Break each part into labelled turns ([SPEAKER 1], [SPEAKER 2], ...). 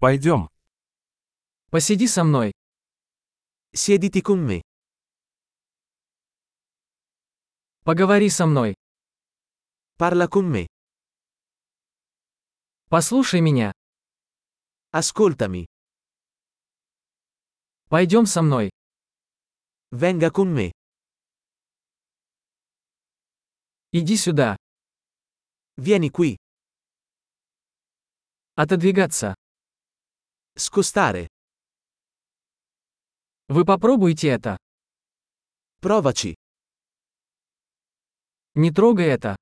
[SPEAKER 1] Пойдем.
[SPEAKER 2] Посиди со мной.
[SPEAKER 3] Siediti con me.
[SPEAKER 2] Поговори со мной.
[SPEAKER 3] Parla con me.
[SPEAKER 2] Послушай меня.
[SPEAKER 3] Ascoltami.
[SPEAKER 2] Пойдем со мной.
[SPEAKER 3] Venga con me.
[SPEAKER 2] Иди сюда.
[SPEAKER 3] Vieni qui.
[SPEAKER 2] Отодвигаться.
[SPEAKER 3] Scostare.
[SPEAKER 2] Вы попробуйте это.
[SPEAKER 3] Provaci.
[SPEAKER 2] Не трогай это.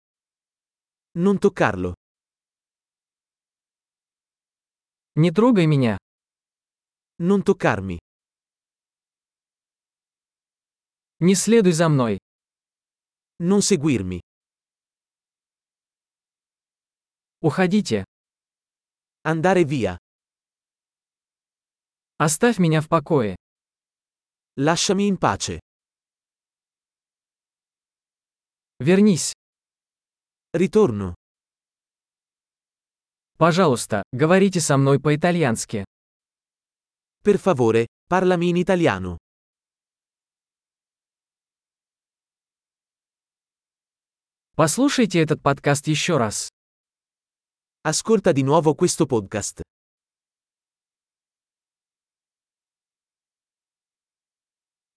[SPEAKER 3] Non toccarlo.
[SPEAKER 2] Не трогай меня.
[SPEAKER 3] Non toccarmi.
[SPEAKER 2] Не следуй за мной.
[SPEAKER 3] Non seguirmi.
[SPEAKER 2] Уходите.
[SPEAKER 3] Andare via.
[SPEAKER 2] Оставь меня в покое.
[SPEAKER 3] Lasciami in pace.
[SPEAKER 2] Вернись.
[SPEAKER 3] Ritorno.
[SPEAKER 2] Пожалуйста, говорите со мной по-итальянски.
[SPEAKER 3] Per favore, parlami in italiano.
[SPEAKER 2] Послушайте этот подкаст еще раз.
[SPEAKER 3] Ascolta di nuovo questo podcast.